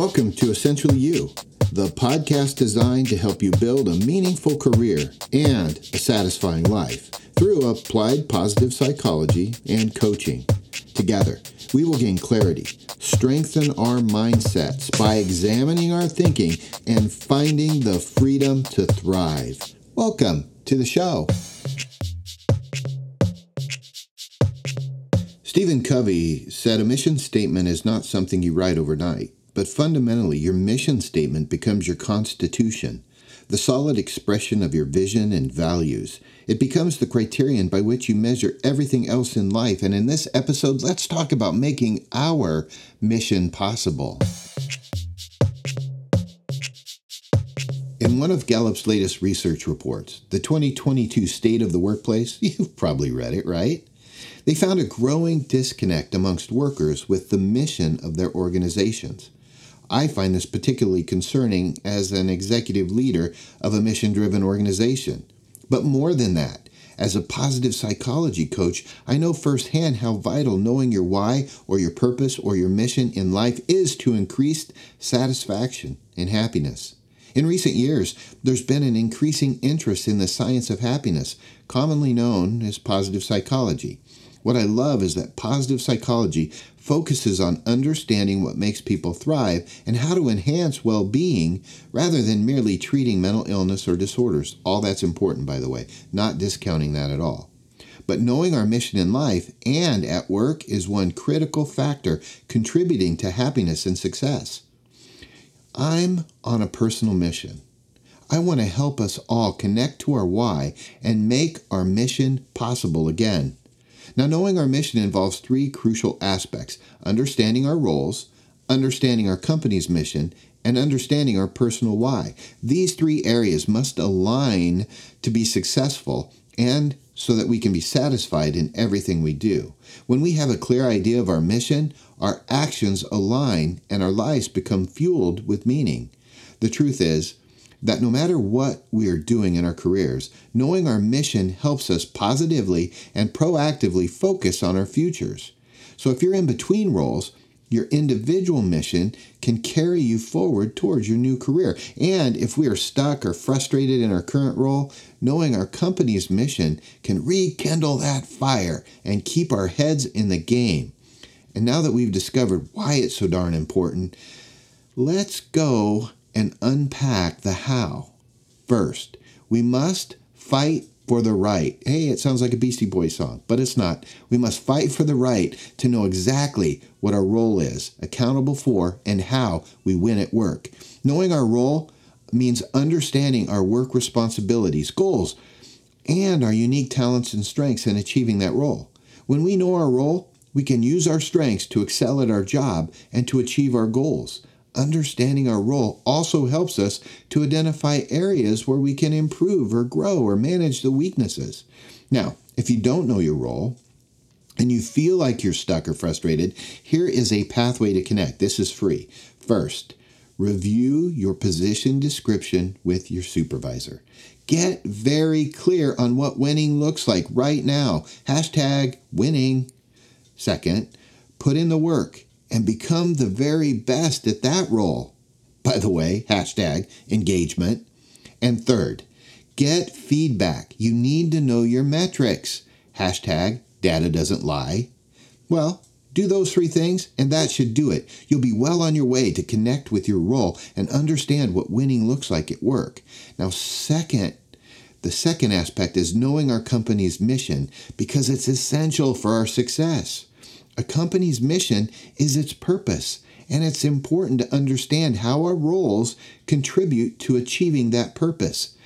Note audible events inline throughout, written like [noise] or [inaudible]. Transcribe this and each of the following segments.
Welcome to Essentially You, the podcast designed to help you build a meaningful career and a satisfying life through applied positive psychology and coaching. Together, we will gain clarity, strengthen our mindsets by examining our thinking and finding the freedom to thrive. Welcome to the show. Stephen Covey said a mission statement is not something you write overnight, but fundamentally, your mission statement becomes your constitution, the solid expression of your vision and values. It becomes the criterion by which you measure everything else in life. And in this episode, let's talk about making our mission possible. In one of Gallup's latest research reports, the 2022 State of the Workplace, [laughs] you've probably read it, right? They found a growing disconnect amongst workers with the mission of their organizations. I find this particularly concerning as an executive leader of a mission driven organization. But more than that, as a positive psychology coach, I know firsthand how vital knowing your why or your purpose or your mission in life is to increased satisfaction and happiness. In recent years, there's been an increasing interest in the science of happiness, commonly known as positive psychology. What I love is that positive psychology focuses on understanding what makes people thrive and how to enhance well being rather than merely treating mental illness or disorders. All that's important, by the way, not discounting that at all. But knowing our mission in life and at work is one critical factor contributing to happiness and success. I'm on a personal mission. I want to help us all connect to our why and make our mission possible again. Now, knowing our mission involves three crucial aspects understanding our roles, understanding our company's mission, and understanding our personal why. These three areas must align to be successful and so that we can be satisfied in everything we do. When we have a clear idea of our mission, our actions align and our lives become fueled with meaning. The truth is, that no matter what we are doing in our careers, knowing our mission helps us positively and proactively focus on our futures. So if you're in between roles, your individual mission can carry you forward towards your new career. And if we are stuck or frustrated in our current role, knowing our company's mission can rekindle that fire and keep our heads in the game. And now that we've discovered why it's so darn important, let's go and unpack the how. First, we must fight for the right. Hey, it sounds like a Beastie Boys song, but it's not. We must fight for the right to know exactly what our role is, accountable for, and how we win at work. Knowing our role means understanding our work responsibilities, goals, and our unique talents and strengths in achieving that role. When we know our role, we can use our strengths to excel at our job and to achieve our goals understanding our role also helps us to identify areas where we can improve or grow or manage the weaknesses. Now, if you don't know your role, and you feel like you're stuck or frustrated, here is a pathway to connect. This is free. First, review your position description with your supervisor. Get very clear on what winning looks like right now. Hashtag winning. Second, put in the work and become the very best at that role. By the way, hashtag engagement. And third, get feedback. You need to know your metrics. Hashtag data doesn't lie. Well, do those three things, and that should do it. You'll be well on your way to connect with your role and understand what winning looks like at work. Now, second, the second aspect is knowing our company's mission because it's essential for our success. A company's mission is its purpose, and it's important to understand how our roles contribute to achieving that purpose.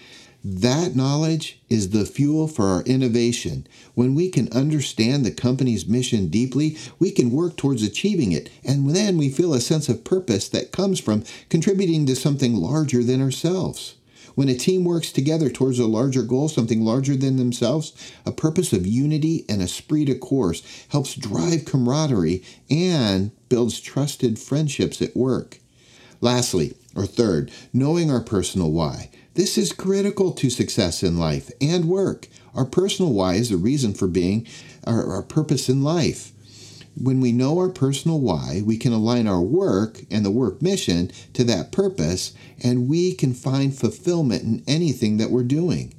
That knowledge is the fuel for our innovation. When we can understand the company's mission deeply, we can work towards achieving it, and then we feel a sense of purpose that comes from contributing to something larger than ourselves. When a team works together towards a larger goal, something larger than themselves, a purpose of unity and esprit de corps helps drive camaraderie and builds trusted friendships at work. Lastly, or third, knowing our personal why. This is critical to success in life and work. Our personal why is the reason for being our, our purpose in life. When we know our personal why, we can align our work and the work mission to that purpose, and we can find fulfillment in anything that we're doing.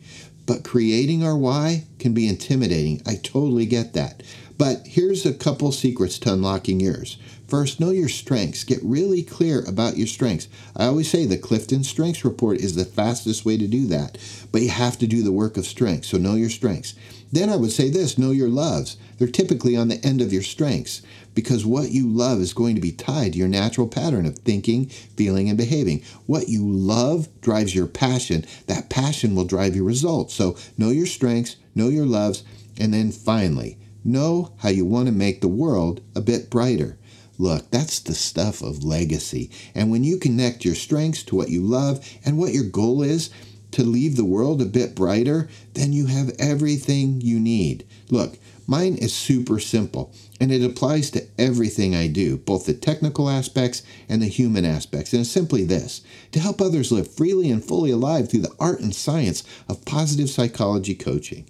But creating our why can be intimidating. I totally get that. But here's a couple secrets to unlocking yours. First, know your strengths. Get really clear about your strengths. I always say the Clifton Strengths Report is the fastest way to do that, but you have to do the work of strengths, So know your strengths. Then I would say this know your loves. They're typically on the end of your strengths because what you love is going to be tied to your natural pattern of thinking, feeling, and behaving. What you love drives your passion. That passion will drive your results. So know your strengths, know your loves, and then finally, know how you want to make the world a bit brighter. Look, that's the stuff of legacy. And when you connect your strengths to what you love and what your goal is, to leave the world a bit brighter, then you have everything you need. Look, mine is super simple and it applies to everything I do, both the technical aspects and the human aspects. And it's simply this to help others live freely and fully alive through the art and science of positive psychology coaching.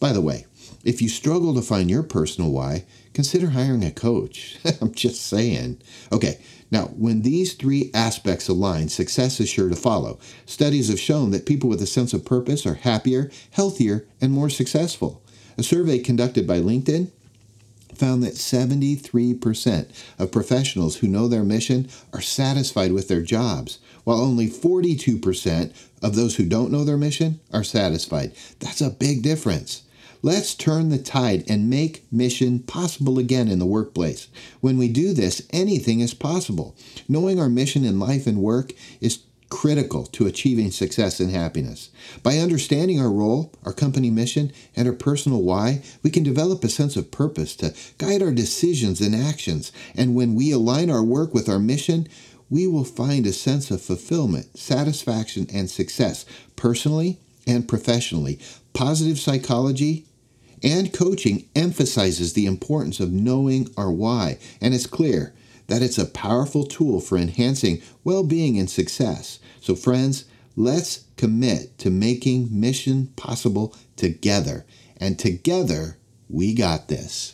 By the way, if you struggle to find your personal why, consider hiring a coach. [laughs] I'm just saying. Okay, now, when these three aspects align, success is sure to follow. Studies have shown that people with a sense of purpose are happier, healthier, and more successful. A survey conducted by LinkedIn found that 73% of professionals who know their mission are satisfied with their jobs, while only 42% of those who don't know their mission are satisfied. That's a big difference. Let's turn the tide and make mission possible again in the workplace. When we do this, anything is possible. Knowing our mission in life and work is critical to achieving success and happiness. By understanding our role, our company mission, and our personal why, we can develop a sense of purpose to guide our decisions and actions. And when we align our work with our mission, we will find a sense of fulfillment, satisfaction, and success personally and professionally. Positive psychology and coaching emphasizes the importance of knowing our why, and it's clear that it's a powerful tool for enhancing well being and success. So, friends, let's commit to making mission possible together. And together, we got this.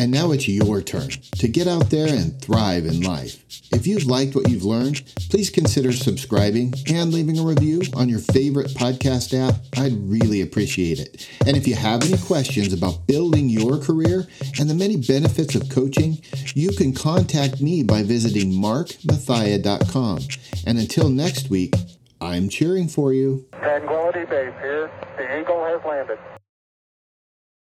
And now it's your turn to get out there and thrive in life. If you've liked what you've learned, please consider subscribing and leaving a review on your favorite podcast app. I'd really appreciate it. And if you have any questions about building your career and the many benefits of coaching, you can contact me by visiting markmathia.com. And until next week, I'm cheering for you. Tranquility Base here. The Eagle has landed.